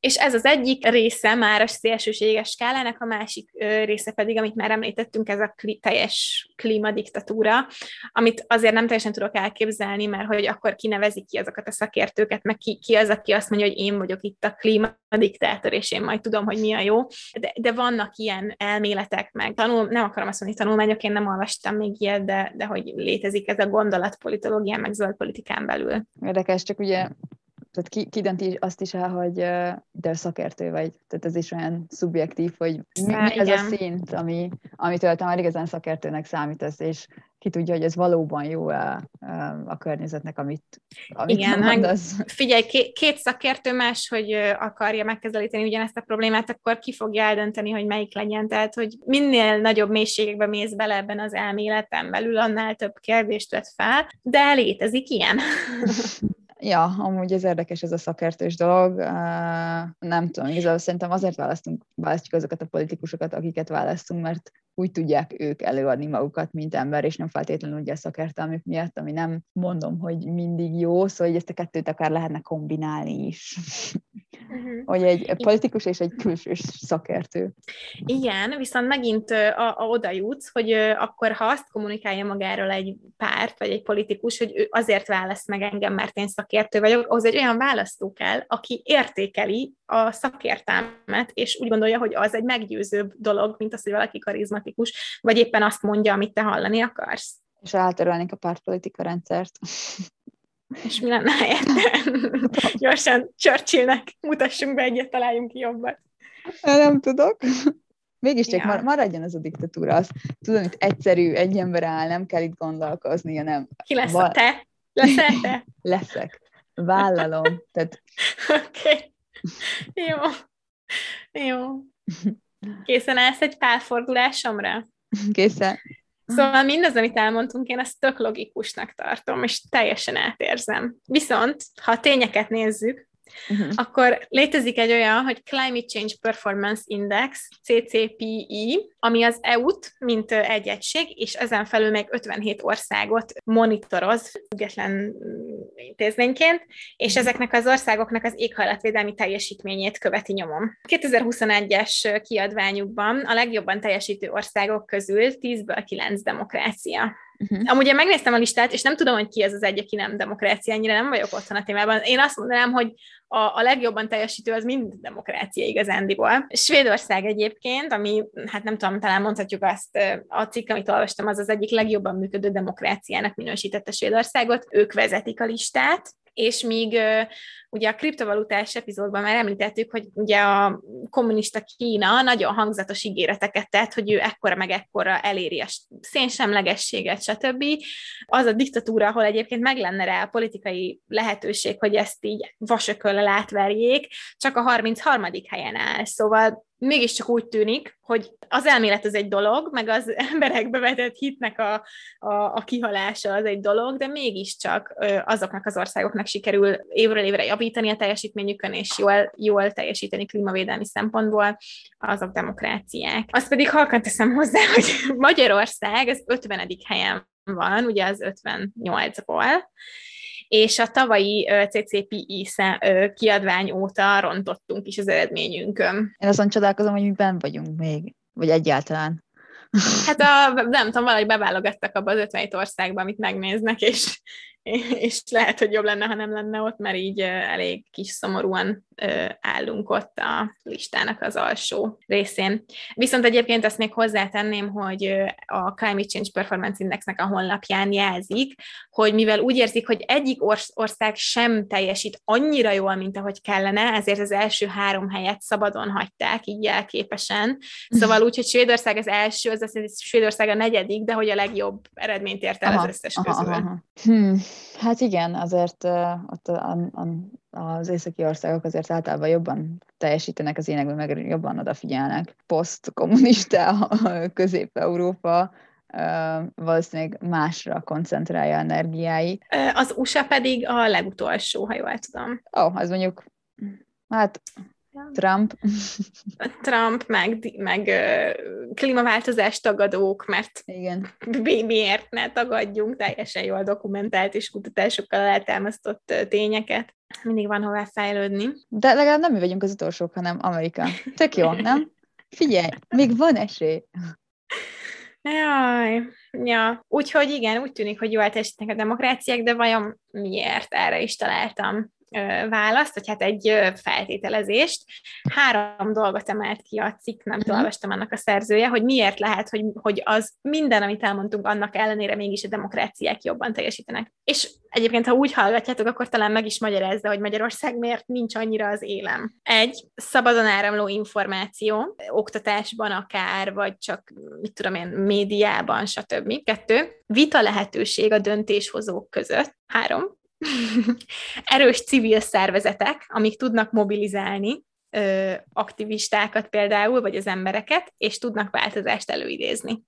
Speaker 1: És ez az egyik része már a szélsőséges skálának, a másik része pedig, amit már említettünk, ez a kli- teljes klímadiktatúra, amit azért nem teljesen tudok elképzelni, mert hogy akkor kinevezik ki azokat a szakértőket, meg ki, ki az, aki azt mondja, hogy én vagyok itt a klímadiktátor, és én majd tudom, hogy mi a jó. De, de vannak ilyen elméletek, meg tanul, nem akarom azt mondani tanulmányok, én nem olvastam még ilyet, de, de hogy létezik ez a gondolat politológián, meg zöld politikán belül.
Speaker 2: Érdekes, csak ugye tehát ki, ki dönti azt is el, hogy de szakértő vagy. Tehát ez is olyan szubjektív, hogy mi, mi ez a szint, ami, amitől te már igazán szakértőnek számítasz, és ki tudja, hogy ez valóban jó a, a környezetnek, amit, amit
Speaker 1: Igen, mondasz. Meg figyelj, két szakértő más, hogy akarja megkezelíteni ugyanezt a problémát, akkor ki fogja eldönteni, hogy melyik legyen. Tehát, hogy minél nagyobb mélységekbe mész bele ebben az elméleten belül, annál több kérdést vett fel, de létezik ilyen.
Speaker 2: Ja, amúgy ez érdekes ez a szakértős dolog. Nem tudom, igazából szerintem azért választunk, választjuk azokat a politikusokat, akiket választunk, mert úgy tudják ők előadni magukat, mint ember, és nem feltétlenül ugye a szakértelmük miatt, ami nem mondom, hogy mindig jó, szóval hogy ezt a kettőt akár lehetne kombinálni is. Uh-huh. hogy egy politikus és egy külső szakértő.
Speaker 1: Igen, viszont megint a, a oda jutsz, hogy akkor ha azt kommunikálja magáról egy párt, vagy egy politikus, hogy ő azért választ meg engem, mert én szakértő vagyok, az egy olyan választó kell, aki értékeli a szakértelmet, és úgy gondolja, hogy az egy meggyőzőbb dolog, mint az, hogy valaki karizmatikus, vagy éppen azt mondja, amit te hallani akarsz.
Speaker 2: És eltörölnénk a pártpolitika rendszert.
Speaker 1: És mi lenne helyette? Gyorsan Churchillnek mutassunk be egyet, találjunk ki jobbat.
Speaker 2: Nem tudok. Mégiscsak ja. maradjon az a diktatúra. Az, tudom, hogy egyszerű, egy ember áll, nem kell itt gondolkozni, hanem...
Speaker 1: Ki lesz val- a te? Leszel te?
Speaker 2: Leszek. Vállalom. Tehát...
Speaker 1: Oké. Okay. Jó. Jó. Készen állsz egy pálfordulásomra?
Speaker 2: Készen.
Speaker 1: Szóval mindaz, amit elmondtunk, én ezt tök logikusnak tartom, és teljesen átérzem. Viszont, ha a tényeket nézzük, uh-huh. akkor létezik egy olyan, hogy Climate Change Performance Index, CCPI, ami az EU-t, mint egy egység, és ezen felül még 57 országot monitoroz független mm, intézményként, és ezeknek az országoknak az éghajlatvédelmi teljesítményét követi nyomon. 2021-es kiadványukban a legjobban teljesítő országok közül 10-ből 9 demokrácia. Uh-huh. Amúgy én megnéztem a listát, és nem tudom, hogy ki ez az egy, aki nem demokrácia, ennyire nem vagyok otthon a témában. Én azt mondanám, hogy a, a legjobban teljesítő az mind demokrácia igazándiból. Svédország egyébként, ami, hát nem tudom, talán mondhatjuk azt, a cikk, amit olvastam, az az egyik legjobban működő demokráciának minősítette Svédországot. Ők vezetik a listát, és míg ugye a kriptovalutás epizódban már említettük, hogy ugye a kommunista Kína nagyon hangzatos ígéreteket tett, hogy ő ekkora meg ekkora eléri a szénsemlegességet, stb. Az a diktatúra, ahol egyébként meg lenne rá a politikai lehetőség, hogy ezt így vasököllel átverjék, csak a 33. helyen áll. Szóval mégiscsak úgy tűnik, hogy az elmélet az egy dolog, meg az emberekbe vetett hitnek a, a, a kihalása az egy dolog, de mégiscsak azoknak az országoknak sikerül évről évre javítani a teljesítményükön, és jól, jól teljesíteni klímavédelmi szempontból azok demokráciák. Azt pedig halkan teszem hozzá, hogy Magyarország az 50. helyen van, ugye az 58-ból, és a tavalyi CCPI kiadvány óta rontottunk is az eredményünkön.
Speaker 2: Én azon csodálkozom, hogy mi benn vagyunk még, vagy egyáltalán.
Speaker 1: Hát a, nem tudom, valahogy beválogattak abba az 57 országba, amit megnéznek, és, és lehet, hogy jobb lenne, ha nem lenne ott, mert így elég kis szomorúan állunk ott a listának az alsó részén. Viszont egyébként azt még hozzátenném, hogy a Climate Change Performance Indexnek a honlapján jelzik, hogy mivel úgy érzik, hogy egyik ország sem teljesít annyira jól, mint ahogy kellene, ezért az első három helyet szabadon hagyták, így jelképesen. Szóval úgy, hogy Svédország az első, az azt jelenti, hogy Svédország a negyedik, de hogy a legjobb eredményt ért el aha, az összes aha, közül. Aha.
Speaker 2: Hmm. Hát igen, azért ott a, a, az északi országok azért általában jobban teljesítenek az énekben, meg jobban odafigyelnek. Posztkommunista Közép-Európa valószínűleg másra koncentrálja energiái.
Speaker 1: Az USA pedig a legutolsó, ha jól tudom.
Speaker 2: Ó, oh, az mondjuk, hát Trump.
Speaker 1: Trump, meg, meg klímaváltozás tagadók, mert
Speaker 2: Igen.
Speaker 1: miért ne tagadjunk teljesen jól dokumentált és kutatásokkal eltámasztott tényeket. Mindig van hová fejlődni.
Speaker 2: De legalább nem mi vagyunk az utolsók, hanem Amerika. Tök jó, nem? Figyelj, még van esély.
Speaker 1: Jaj, ja. Úgyhogy igen, úgy tűnik, hogy jól teljesítenek a demokráciák, de vajon miért? Erre is találtam választ, vagy hát egy feltételezést. Három dolgot emelt ki a cikk, nem uh-huh. olvastam annak a szerzője, hogy miért lehet, hogy, hogy az minden, amit elmondtunk, annak ellenére mégis a demokráciák jobban teljesítenek. És egyébként, ha úgy hallgatjátok, akkor talán meg is magyarázza, hogy Magyarország miért nincs annyira az élem. Egy, szabadon áramló információ, oktatásban akár, vagy csak, mit tudom én, médiában, stb. Kettő, vita lehetőség a döntéshozók között. Három, erős civil szervezetek, amik tudnak mobilizálni ö, aktivistákat például, vagy az embereket, és tudnak változást előidézni.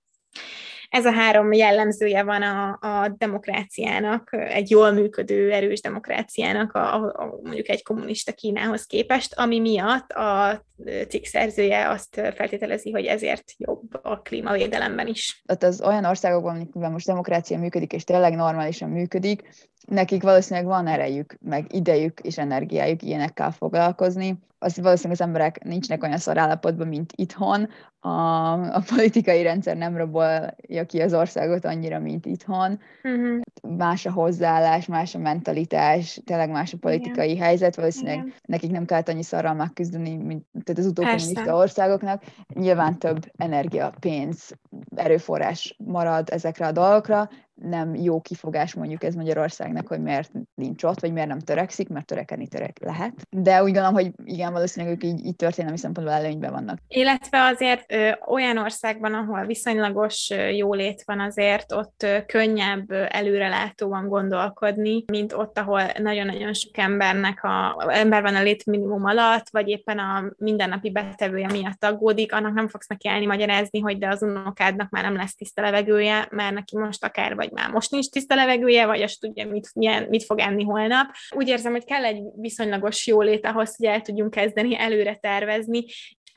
Speaker 1: Ez a három jellemzője van a, a demokráciának, egy jól működő, erős demokráciának, a, a, mondjuk egy kommunista Kínához képest, ami miatt a cikk szerzője azt feltételezi, hogy ezért jobb a klímavédelemben is.
Speaker 2: Tehát az olyan országokban, amikben most demokrácia működik, és tényleg normálisan működik, nekik valószínűleg van erejük, meg idejük és energiájuk ilyenekkel foglalkozni. Az valószínűleg az emberek nincsenek olyan szar állapotban, mint itthon. A, a politikai rendszer nem rabolja ki az országot annyira, mint itthon. Uh-huh. Más a hozzáállás, más a mentalitás, tényleg más a politikai Igen. helyzet. Valószínűleg Igen. nekik nem kellett annyi szarral megküzdeni, mint tehát az utókommunista országoknak. Nyilván több energia, pénz, erőforrás marad ezekre a dolgokra, nem jó kifogás mondjuk ez Magyarországnak, hogy miért nincs ott, vagy miért nem törekszik, mert törekedni törek lehet. De úgy gondolom, hogy igen, valószínűleg ők így, így történelmi szempontból előnyben vannak.
Speaker 1: Illetve azért ö, olyan országban, ahol viszonylagos jólét van, azért ott ö, könnyebb előrelátóan gondolkodni, mint ott, ahol nagyon-nagyon sok embernek a, ember van a létminimum alatt, vagy éppen a mindennapi betevője miatt aggódik, annak nem fogsz neki állni magyarázni, hogy de az unokádnak már nem lesz tiszta levegője, mert neki most akár vagy vagy már most nincs tiszta levegője, vagy azt tudja, mit, milyen, mit fog enni holnap. Úgy érzem, hogy kell egy viszonylagos jólét ahhoz, hogy el tudjunk kezdeni előre tervezni,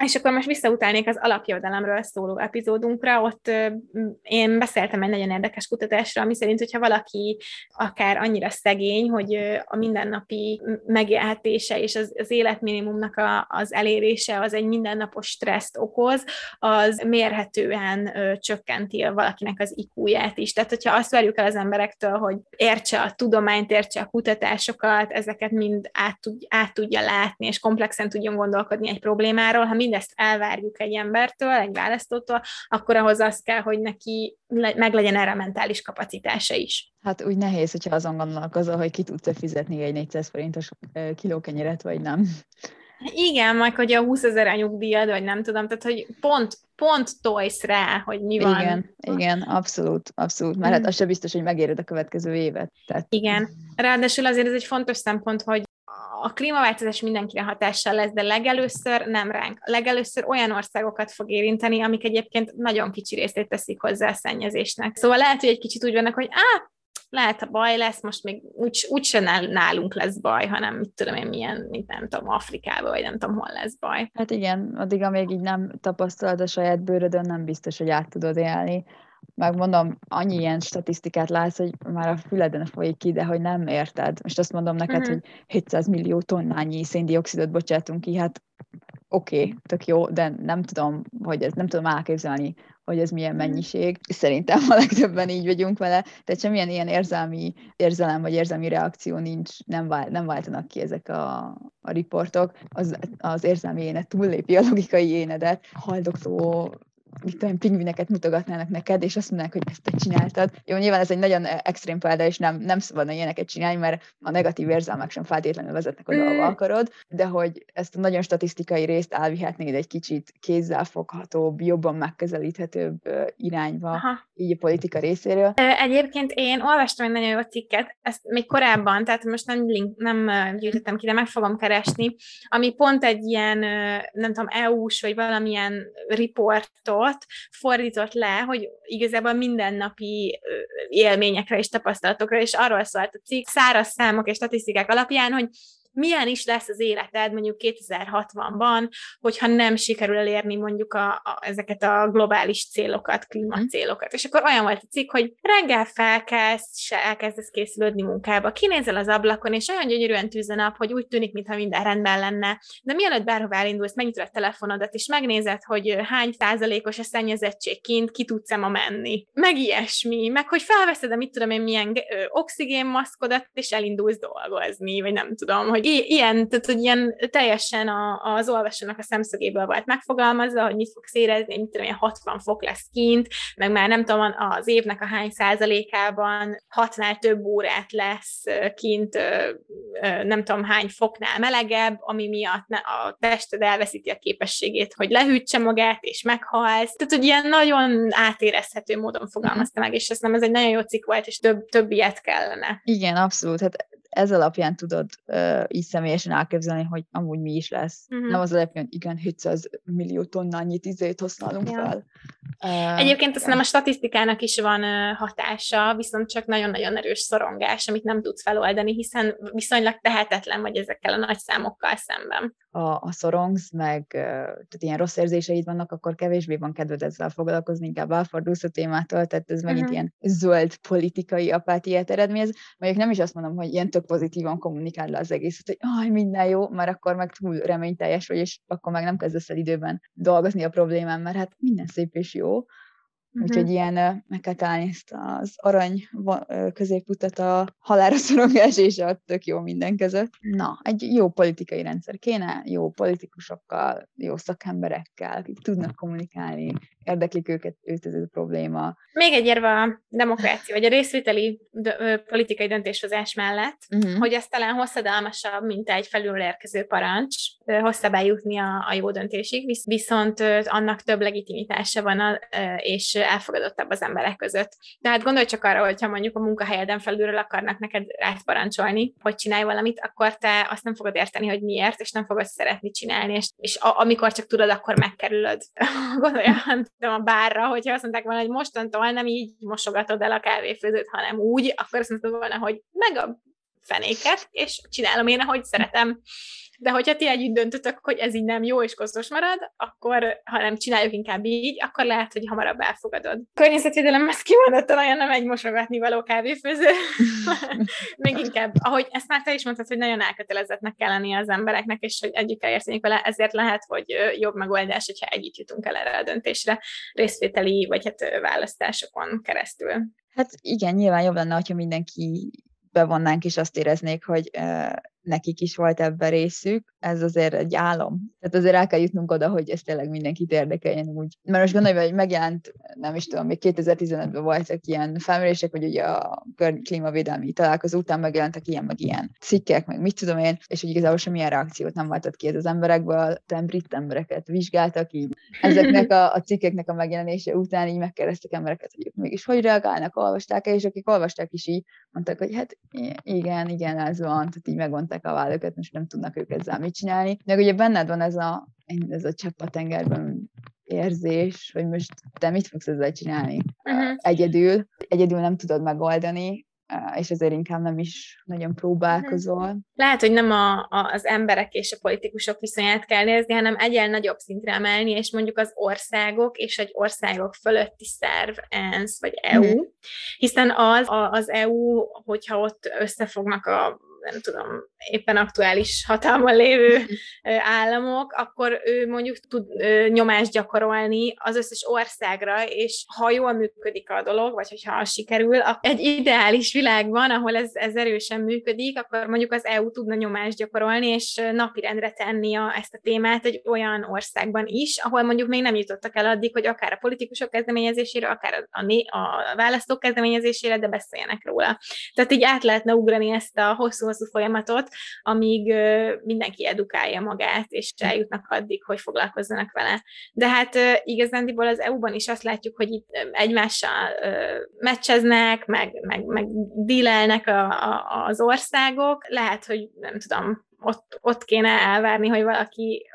Speaker 1: és akkor most visszautálnék az alapjövedelemről szóló epizódunkra, ott én beszéltem egy nagyon érdekes kutatásra, ami szerint, hogyha valaki akár annyira szegény, hogy a mindennapi megélhetése és az, az életminimumnak a, az elérése az egy mindennapos stresszt okoz, az mérhetően csökkenti valakinek az IQ-ját is. Tehát, hogyha azt várjuk el az emberektől, hogy értse a tudományt, értse a kutatásokat, ezeket mind át, át tudja látni, és komplexen tudjon gondolkodni egy problémáról, ha mind mindezt elvárjuk egy embertől, egy választótól, akkor ahhoz az kell, hogy neki meg legyen erre a mentális kapacitása is.
Speaker 2: Hát úgy nehéz, hogyha azon gondolkozol, hogy ki tudsz fizetni egy 400 forintos kilókenyeret, vagy nem.
Speaker 1: Igen, majd hogy a 20 ezer a nyugdíjad, vagy nem tudom, tehát hogy pont, pont tolsz rá, hogy mi van.
Speaker 2: Igen, igen, abszolút, abszolút, mert hát az sem biztos, hogy megéred a következő évet. Tehát...
Speaker 1: Igen, ráadásul azért ez egy fontos szempont, hogy a klímaváltozás mindenkire hatással lesz, de legelőször nem ránk. Legelőször olyan országokat fog érinteni, amik egyébként nagyon kicsi részét teszik hozzá a szennyezésnek. Szóval lehet, hogy egy kicsit úgy vannak, hogy á, lehet, ha baj lesz, most még úgy, úgy sem nálunk lesz baj, hanem mit tudom én, milyen, mint nem tudom, Afrikában, vagy nem tudom, hol lesz baj.
Speaker 2: Hát igen, addig, amíg így nem tapasztalod a saját bőrödön, nem biztos, hogy át tudod élni megmondom, annyi ilyen statisztikát látsz, hogy már a füleden folyik ki, de hogy nem érted. Most azt mondom neked, uh-huh. hogy 700 millió tonnányi széndiokszidot bocsátunk ki, hát oké, okay, tök jó, de nem tudom, hogy ez nem tudom elképzelni, hogy ez milyen mennyiség. Szerintem a legtöbben így vagyunk vele, tehát semmilyen ilyen érzelmi érzelem vagy érzelmi reakció nincs, nem, vál, nem váltanak ki ezek a, a riportok. Az, az érzelmi énet túllépi a logikai énedet. Haldokzó mit tudom, pingvineket mutogatnának neked, és azt mondanák, hogy ezt te csináltad. Jó, nyilván ez egy nagyon extrém példa, és nem, nem szabadna ilyeneket csinálni, mert a negatív érzelmek sem feltétlenül vezetnek oda, ahol mm. akarod, de hogy ezt a nagyon statisztikai részt elvihetnéd egy kicsit kézzelfoghatóbb, jobban megközelíthetőbb irányba, Aha. így a politika részéről.
Speaker 1: Egyébként én olvastam egy nagyon jó cikket, ezt még korábban, tehát most nem, link, nem gyűjtöttem ki, de meg fogom keresni, ami pont egy ilyen, nem tudom, EU-s, vagy valamilyen riportot, alatt fordított le, hogy igazából mindennapi élményekre és tapasztalatokra, és arról szólt a cikk, száraz számok és statisztikák alapján, hogy milyen is lesz az életed mondjuk 2060-ban, hogyha nem sikerül elérni mondjuk a, a, ezeket a globális célokat, klímacélokat. És akkor olyan volt a cikk, hogy reggel felkelsz, se elkezdesz készülődni munkába, kinézel az ablakon, és olyan gyönyörűen tűz a nap, hogy úgy tűnik, mintha minden rendben lenne. De mielőtt bárhová elindulsz, megnyitod a telefonodat, és megnézed, hogy hány százalékos a szennyezettség kint, ki tudsz ma menni. Meg ilyesmi, meg hogy felveszed a mit tudom én milyen oxigénmaszkodat, és elindulsz dolgozni, vagy nem tudom, hogy hogy ilyen, tehát hogy ilyen teljesen a, az olvasónak a szemszögéből volt megfogalmazva, hogy mit fogsz érezni, mit tudom, 60 fok lesz kint, meg már nem tudom, az évnek a hány százalékában hatnál több órát lesz kint, nem tudom hány foknál melegebb, ami miatt a tested elveszíti a képességét, hogy lehűtse magát, és meghalsz. Tehát, hogy ilyen nagyon átérezhető módon fogalmazta meg, és azt nem, ez egy nagyon jó cikk volt, és több, több ilyet kellene.
Speaker 2: Igen, abszolút. Hát ez alapján tudod uh, így személyesen elképzelni, hogy amúgy mi is lesz. Uh-huh. Nem az alapján, hogy igen, 700 millió tonnányi izét használunk ja. fel.
Speaker 1: Uh, Egyébként azt nem a statisztikának is van uh, hatása, viszont csak nagyon-nagyon erős szorongás, amit nem tudsz feloldani, hiszen viszonylag tehetetlen vagy ezekkel a nagy számokkal szemben.
Speaker 2: A, a szorongsz, meg uh, tehát ilyen rossz érzéseid vannak, akkor kevésbé van kedved ezzel foglalkozni, inkább elfordulsz a témától, tehát ez megint uh-huh. ilyen zöld politikai apátiát eredményez. Mondjuk nem is azt mondom, hogy ilyen tök pozitívan kommunikál le az egészet, hogy aj, minden jó, mert akkor meg túl reményteljes vagy, és akkor meg nem kezdesz el időben dolgozni a problémán, mert hát minden szép és jó, Uh-huh. Úgyhogy ilyen meg kell találni ezt az arany középutat a halára szorongás és a tök jó minden között. Na, egy jó politikai rendszer kéne, jó politikusokkal, jó szakemberekkel, akik tudnak kommunikálni, érdeklik őket, őt ez a probléma.
Speaker 1: Még egy érve a demokrácia, vagy a részvételi d- politikai döntéshozás mellett, uh-huh. hogy ez talán hosszadalmasabb, mint egy felülről érkező parancs, hosszabb eljutni a, a jó döntésig, visz, viszont annak több legitimitása van, a, és elfogadottabb az emberek között. Tehát gondolj csak arra, hogyha mondjuk a munkahelyeden felülről akarnak neked parancsolni, hogy csinálj valamit, akkor te azt nem fogod érteni, hogy miért, és nem fogod szeretni csinálni, és, és a, amikor csak tudod, akkor megkerülöd. Gondolj a bárra, hogyha azt mondták volna, hogy mostantól nem így mosogatod el a kávéfőzőt, hanem úgy, akkor azt mondtad volna, hogy meg a fenéket, és csinálom én, ahogy szeretem de hogyha ti együtt döntötök, hogy ez így nem jó és kosztos marad, akkor ha nem csináljuk inkább így, akkor lehet, hogy hamarabb elfogadod. Környezetvédelem ez kimondottan olyan nem egy mosogatni való kávéfőző, még inkább, ahogy ezt már te is mondtad, hogy nagyon elkötelezettnek kell lenni az embereknek, és hogy együtt kell érteni vele, ezért lehet, hogy jobb megoldás, hogyha együtt jutunk el erre a döntésre részvételi vagy hát választásokon keresztül.
Speaker 2: Hát igen, nyilván jobb lenne, hogyha mindenki bevonnánk, és azt éreznék, hogy nekik is volt ebben részük, ez azért egy álom. Tehát azért el kell jutnunk oda, hogy ez tényleg mindenkit érdekeljen úgy. Mert most gondolj, hogy megjelent, nem is tudom, még 2015-ben voltak ilyen felmérések, hogy ugye a klímavédelmi találkozó után megjelentek ilyen, meg ilyen cikkek, meg mit tudom én, és hogy igazából semmilyen reakciót nem váltott ki ez az emberekből, nem brit embereket vizsgáltak így. Ezeknek a, a cikkeknek a megjelenése után így megkérdeztek embereket, hogy mégis hogy reagálnak, olvasták-e, és akik olvasták is így mondták, hogy hát igen, igen, ez van, tehát így megmondták megfogták a vállukat, most nem tudnak ők ezzel mit csinálni. De ugye benned van ez a, ez a csepp a tengerben érzés, hogy most te mit fogsz ezzel csinálni uh-huh. egyedül. Egyedül nem tudod megoldani, és ezért inkább nem is nagyon próbálkozol.
Speaker 1: Lehet, hogy nem a, a, az emberek és a politikusok viszonyát kell nézni, hanem egyel nagyobb szintre emelni, és mondjuk az országok és egy országok fölötti szerv, ENSZ vagy EU, hmm. hiszen az, a, az EU, hogyha ott összefognak a nem tudom, éppen aktuális hatalmon lévő államok, akkor ő mondjuk tud nyomást gyakorolni az összes országra, és ha jól működik a dolog, vagy hogyha sikerül, egy ideális világban, ahol ez, ez erősen működik, akkor mondjuk az EU tudna nyomást gyakorolni, és napirendre tenni a, ezt a témát egy olyan országban is, ahol mondjuk még nem jutottak el addig, hogy akár a politikusok kezdeményezésére, akár a, a, a választók kezdeményezésére, de beszéljenek róla. Tehát így át lehetne ugrani ezt a hosszú-hosszú folyamatot, amíg mindenki edukálja magát, és eljutnak addig, hogy foglalkozzanak vele. De hát igazándiból az EU-ban is azt látjuk, hogy itt egymással meccseznek, meg, meg, meg dílelnek a, a, az országok. Lehet, hogy nem tudom, ott, ott kéne elvárni, hogy valaki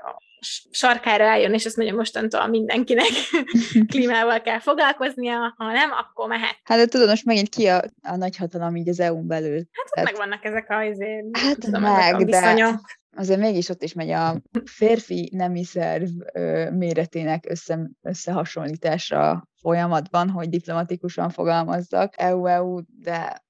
Speaker 1: sarkára eljön, és azt mondja, mostantól mindenkinek klímával kell foglalkoznia, ha nem, akkor mehet.
Speaker 2: Hát de tudod, most megint ki a, a nagyhatalom így az EU-n belül.
Speaker 1: Hát ott Tehát... megvannak ezek a, azért,
Speaker 2: hát tudom, meg, a de azért mégis ott is megy a férfi nemi szerv ö, méretének össze, összehasonlítása folyamatban, hogy diplomatikusan fogalmazzak, EU-EU, de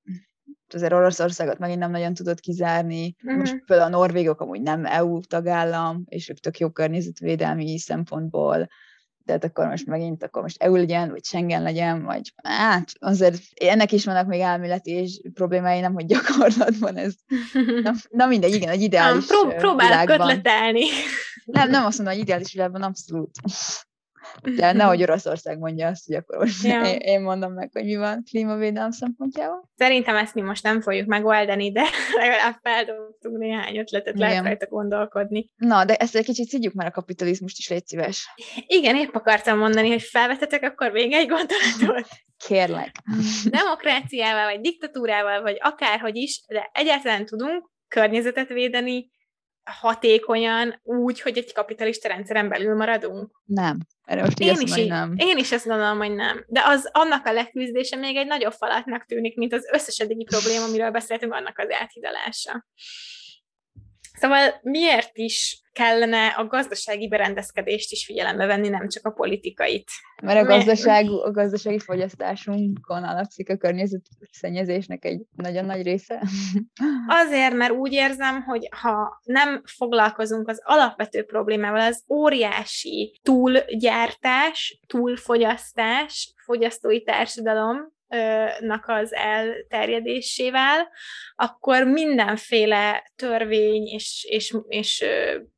Speaker 2: azért Oroszországot megint nem nagyon tudott kizárni. Uh-huh. Most például a norvégok amúgy nem EU tagállam, és ők tök jó környezetvédelmi szempontból, tehát akkor most megint, akkor most EU legyen, vagy Schengen legyen, vagy hát azért ennek is vannak még elméleti és problémái, nem, hogy gyakorlatban ez. Na, na mindegy, igen, egy ideális
Speaker 1: Prób- próbálok kötletelni.
Speaker 2: Nem, nem azt mondom, hogy ideális világban abszolút. De nehogy Oroszország mondja azt, hogy akkor most ja. én, én mondom meg, hogy mi van klímavédelem szempontjából.
Speaker 1: Szerintem ezt mi most nem fogjuk megoldani, de legalább feldobtunk néhány ötletet, Igen. lehet rajta gondolkodni.
Speaker 2: Na, de ezt egy kicsit szidjuk már a kapitalizmust is, légy szíves.
Speaker 1: Igen, épp akartam mondani, hogy felvetetek akkor még egy gondolatot.
Speaker 2: Kérlek.
Speaker 1: Demokráciával, vagy diktatúrával, vagy akárhogy is, de egyáltalán tudunk környezetet védeni, hatékonyan úgy, hogy egy kapitalista rendszeren belül maradunk?
Speaker 2: Nem. Erre most én, is így, nem.
Speaker 1: én is ezt gondolom, hogy nem. De az annak a leküzdése még egy nagyobb falatnak tűnik, mint az összes eddigi probléma, amiről beszéltünk, annak az áthidalása. Szóval miért is kellene a gazdasági berendezkedést is figyelembe venni, nem csak a politikait?
Speaker 2: Mert a, gazdaság, a gazdasági fogyasztásunkon alapszik a környezetszennyezésnek egy nagyon nagy része.
Speaker 1: Azért, mert úgy érzem, hogy ha nem foglalkozunk az alapvető problémával, az óriási túlgyártás, túlfogyasztás, fogyasztói társadalom, nak az elterjedésével, akkor mindenféle törvény és, és, és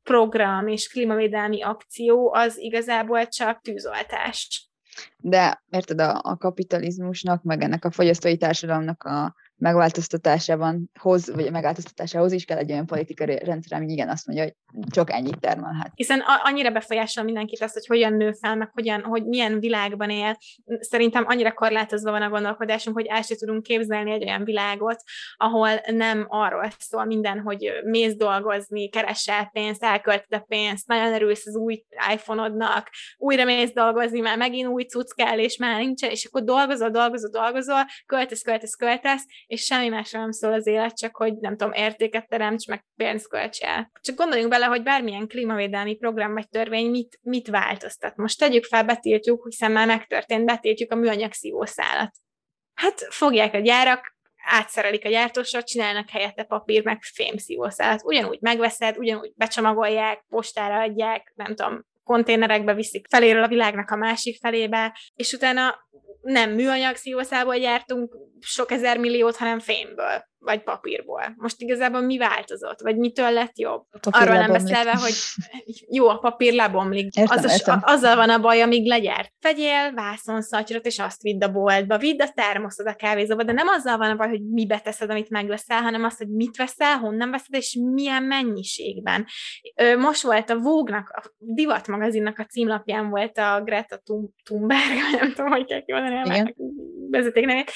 Speaker 1: program és klímavédelmi akció az igazából csak tűzoltás.
Speaker 2: De érted, a, a kapitalizmusnak, meg ennek a fogyasztói társadalomnak a megváltoztatásában hoz, vagy megváltoztatásához is kell egy olyan politikai rendszer, ami igen azt mondja, hogy csak ennyit termelhet.
Speaker 1: Hiszen annyira befolyásol mindenkit azt, hogy hogyan nő fel, meg hogyan, hogy milyen világban él. Szerintem annyira korlátozva van a gondolkodásunk, hogy el sem tudunk képzelni egy olyan világot, ahol nem arról szól minden, hogy mész dolgozni, keresel pénzt, elköltöd a pénzt, nagyon örülsz az új iPhone-odnak, újra mész dolgozni, már megint új cucc kell, és már nincsen, és akkor dolgozol, dolgozol, dolgozol, költesz, költesz, költesz, és semmi másra nem szól az élet, csak hogy nem tudom, értéket teremts, meg pénzt költs el. Csak gondoljunk bele, hogy bármilyen klímavédelmi program vagy törvény mit, mit változtat. Most tegyük fel, betiltjuk, hiszen már megtörtént, betiltjuk a műanyag szívószálat. Hát fogják a gyárak, átszerelik a gyártósort, csinálnak helyette papír, meg fémszívószálat. Ugyanúgy megveszed, ugyanúgy becsomagolják, postára adják, nem tudom, konténerekbe viszik feléről a világnak a másik felébe, és utána nem műanyag szívószából gyártunk sok ezer milliót, hanem fémből vagy papírból. Most igazából mi változott? Vagy mitől lett jobb? Arról nem beszélve, hogy jó, a papír lebomlik. Értem, az értem. A, azzal van a baj, amíg legyárt. Vegyél vászonszatyrot, és azt vidd a boltba, vidd a termoszod a kávézóba, de nem azzal van a baj, hogy mi beteszed, amit megveszel, hanem azt, hogy mit veszel, honnan veszed, és milyen mennyiségben. Most volt a Vogue-nak, a Divat magazinnak a címlapján volt a Greta Thunberg, nem tudom, hogy kell kimondani a vezetéknevét,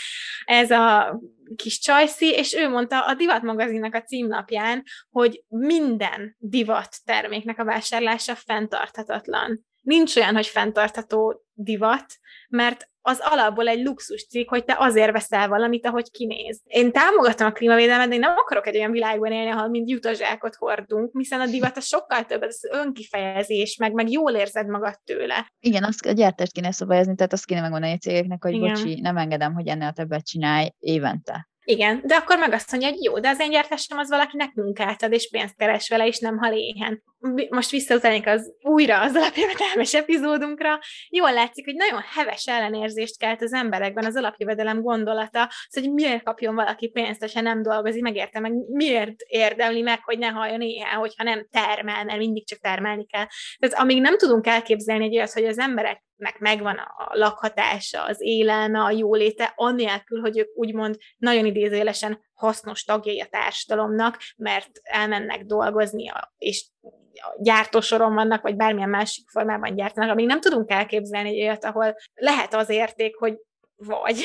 Speaker 1: ez a kis csajszi, és ő mondta a Divat magazinnak a címlapján, hogy minden divat terméknek a vásárlása fenntarthatatlan. Nincs olyan, hogy fenntartható divat, mert az alapból egy luxus cikk, hogy te azért veszel valamit, ahogy kinéz. Én támogatom a klímavédelmet, de én nem akarok egy olyan világban élni, ahol mind jutazsákot hordunk, hiszen a divat a sokkal több, az önkifejezés, meg, meg jól érzed magad tőle.
Speaker 2: Igen, azt a gyártást kéne szabályozni, tehát azt kéne megmondani a cégeknek, hogy Igen. bocsi, nem engedem, hogy ennél többet csinálj évente.
Speaker 1: Igen, de akkor meg azt mondja, hogy jó, de az én gyártásom az valakinek munkát ad, és pénzt keres vele, és nem hal éhen. Most visszautalnék az újra az alapjövedelmes epizódunkra. Jól látszik, hogy nagyon heves ellenérzést kelt az emberekben az alapjövedelem gondolata, az, hogy miért kapjon valaki pénzt, ha nem dolgozik, megérte meg, miért érdemli meg, hogy ne halljon éhen, hogyha nem termel, mert mindig csak termelni kell. Tehát amíg nem tudunk elképzelni egy olyat, hogy az emberek nek megvan a lakhatása, az élelme, a jóléte, annélkül, hogy ők úgymond nagyon idézélesen hasznos tagjai a társadalomnak, mert elmennek dolgozni, és gyártósoron vannak, vagy bármilyen másik formában gyártanak, amíg nem tudunk elképzelni egy olyat, ahol lehet az érték, hogy vagy.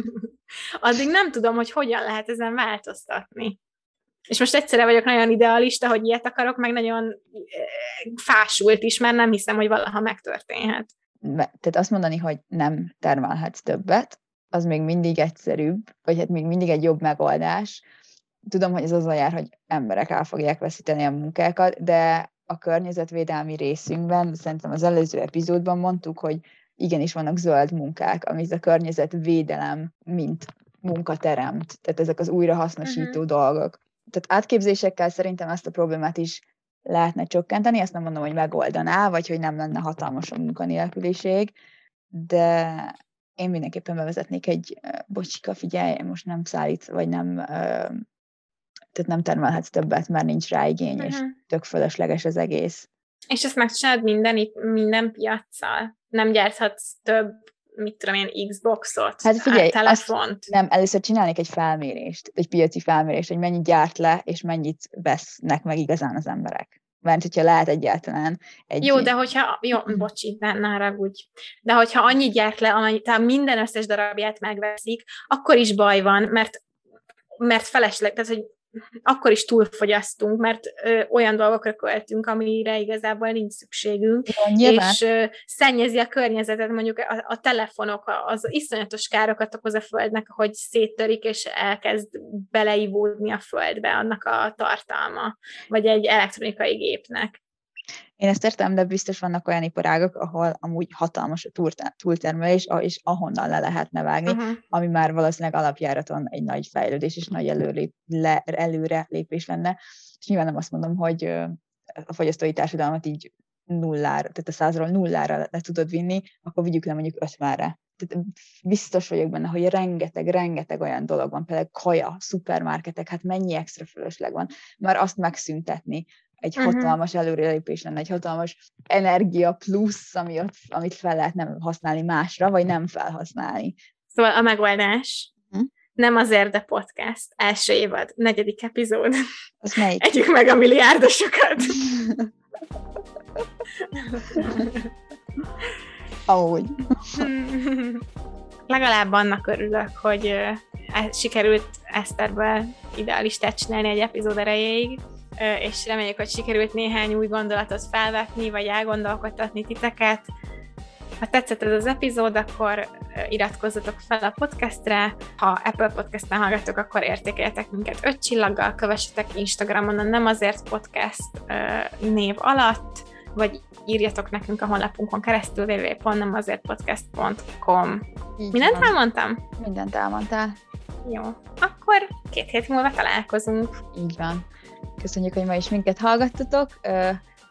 Speaker 1: Addig nem tudom, hogy hogyan lehet ezen változtatni. És most egyszerre vagyok nagyon idealista, hogy ilyet akarok, meg nagyon eh, fásult is, mert nem hiszem, hogy valaha megtörténhet
Speaker 2: tehát azt mondani, hogy nem termelhetsz többet, az még mindig egyszerűbb, vagy hát még mindig egy jobb megoldás. Tudom, hogy ez az a jár, hogy emberek el fogják veszíteni a munkákat, de a környezetvédelmi részünkben, szerintem az előző epizódban mondtuk, hogy igenis vannak zöld munkák, amit a környezetvédelem mint munka teremt. Tehát ezek az újrahasznosító uh-huh. dolgok. Tehát átképzésekkel szerintem ezt a problémát is lehetne csökkenteni, ezt nem mondom, hogy megoldaná, vagy hogy nem lenne hatalmas a munkanélküliség, de én mindenképpen bevezetnék egy, bocsika, figyelj, most nem szállít, vagy nem, tehát nem termelhetsz többet, mert nincs rá igény, uh-huh. és mhm. tök fölösleges az egész.
Speaker 1: És ezt megcsinálod minden, minden piaccal? Nem gyárthatsz több mit tudom én, Xboxot,
Speaker 2: hát figyelj, telefont. nem, először csinálnék egy felmérést, egy piaci felmérést, hogy mennyit gyárt le, és mennyit vesznek meg igazán az emberek. Mert hogyha lehet egyáltalán egy...
Speaker 1: Jó, de hogyha, jó, bocsi, ne, ne haragudj, de hogyha annyit gyárt le, amennyi, tehát minden összes darabját megveszik, akkor is baj van, mert mert felesleg, tehát hogy akkor is túlfogyasztunk, mert ö, olyan dolgokra költünk, amire igazából nincs szükségünk, ja, és ö, szennyezi a környezetet, mondjuk a, a telefonok, az iszonyatos károkat okoz a földnek, hogy széttörik, és elkezd beleivódni a földbe annak a tartalma, vagy egy elektronikai gépnek.
Speaker 2: Én ezt értem, de biztos vannak olyan iparágok, ahol amúgy hatalmas a túltermelés, és ahonnan le lehetne vágni, uh-huh. ami már valószínűleg alapjáraton egy nagy fejlődés és nagy előlép, le, előre lépés lenne. És nyilván nem azt mondom, hogy a fogyasztói társadalmat így nullára, tehát a százról nullára le tudod vinni, akkor vigyük le mondjuk ötvenre. Tehát biztos vagyok benne, hogy rengeteg, rengeteg olyan dolog van, például kaja, szupermarketek, hát mennyi extra fölösleg van, már azt megszüntetni, egy uh-huh. hatalmas előrelépés lenne, egy hatalmas energia plusz, ami ott, amit fel lehet nem használni másra, vagy nem felhasználni.
Speaker 1: Szóval a megoldás uh-huh. nem azért, de podcast. Első évad, negyedik epizód.
Speaker 2: Az melyik?
Speaker 1: Együk meg a milliárdosokat.
Speaker 2: Ahogy.
Speaker 1: Legalább annak örülök, hogy e, sikerült Eszterből idealistát csinálni egy epizód erejéig, és reméljük, hogy sikerült néhány új gondolatot felvetni, vagy elgondolkodtatni titeket. Ha tetszett ez az epizód, akkor iratkozzatok fel a podcastre, ha Apple Podcast-en hallgatok, akkor értékeljetek minket öt csillaggal, kövessetek Instagramon a Nem azért podcast név alatt, vagy írjatok nekünk a honlapunkon keresztül www.nemazértpodcast.com Mindent van. elmondtam?
Speaker 2: Mindent elmondtál.
Speaker 1: Jó, akkor két hét múlva találkozunk.
Speaker 2: Így van. Köszönjük, hogy ma is minket hallgattatok.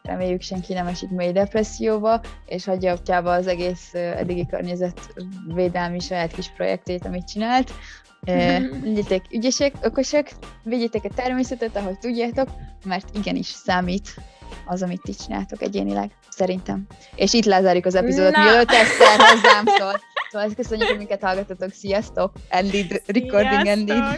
Speaker 2: Reméljük senki nem esik mély depresszióba, és hagyja ottyába az egész eddigi környezetvédelmi saját kis projektét, amit csinált. Legyetek ügyesek, okosak, vigyétek a természetet, ahogy tudjátok, mert igenis számít az, amit ti csináltok egyénileg, szerintem. És itt lezárjuk az epizódot, mielőtt Eszter hozzám szól. Szóval köszönjük, hogy minket hallgatotok. Sziasztok! Ended, recording ended.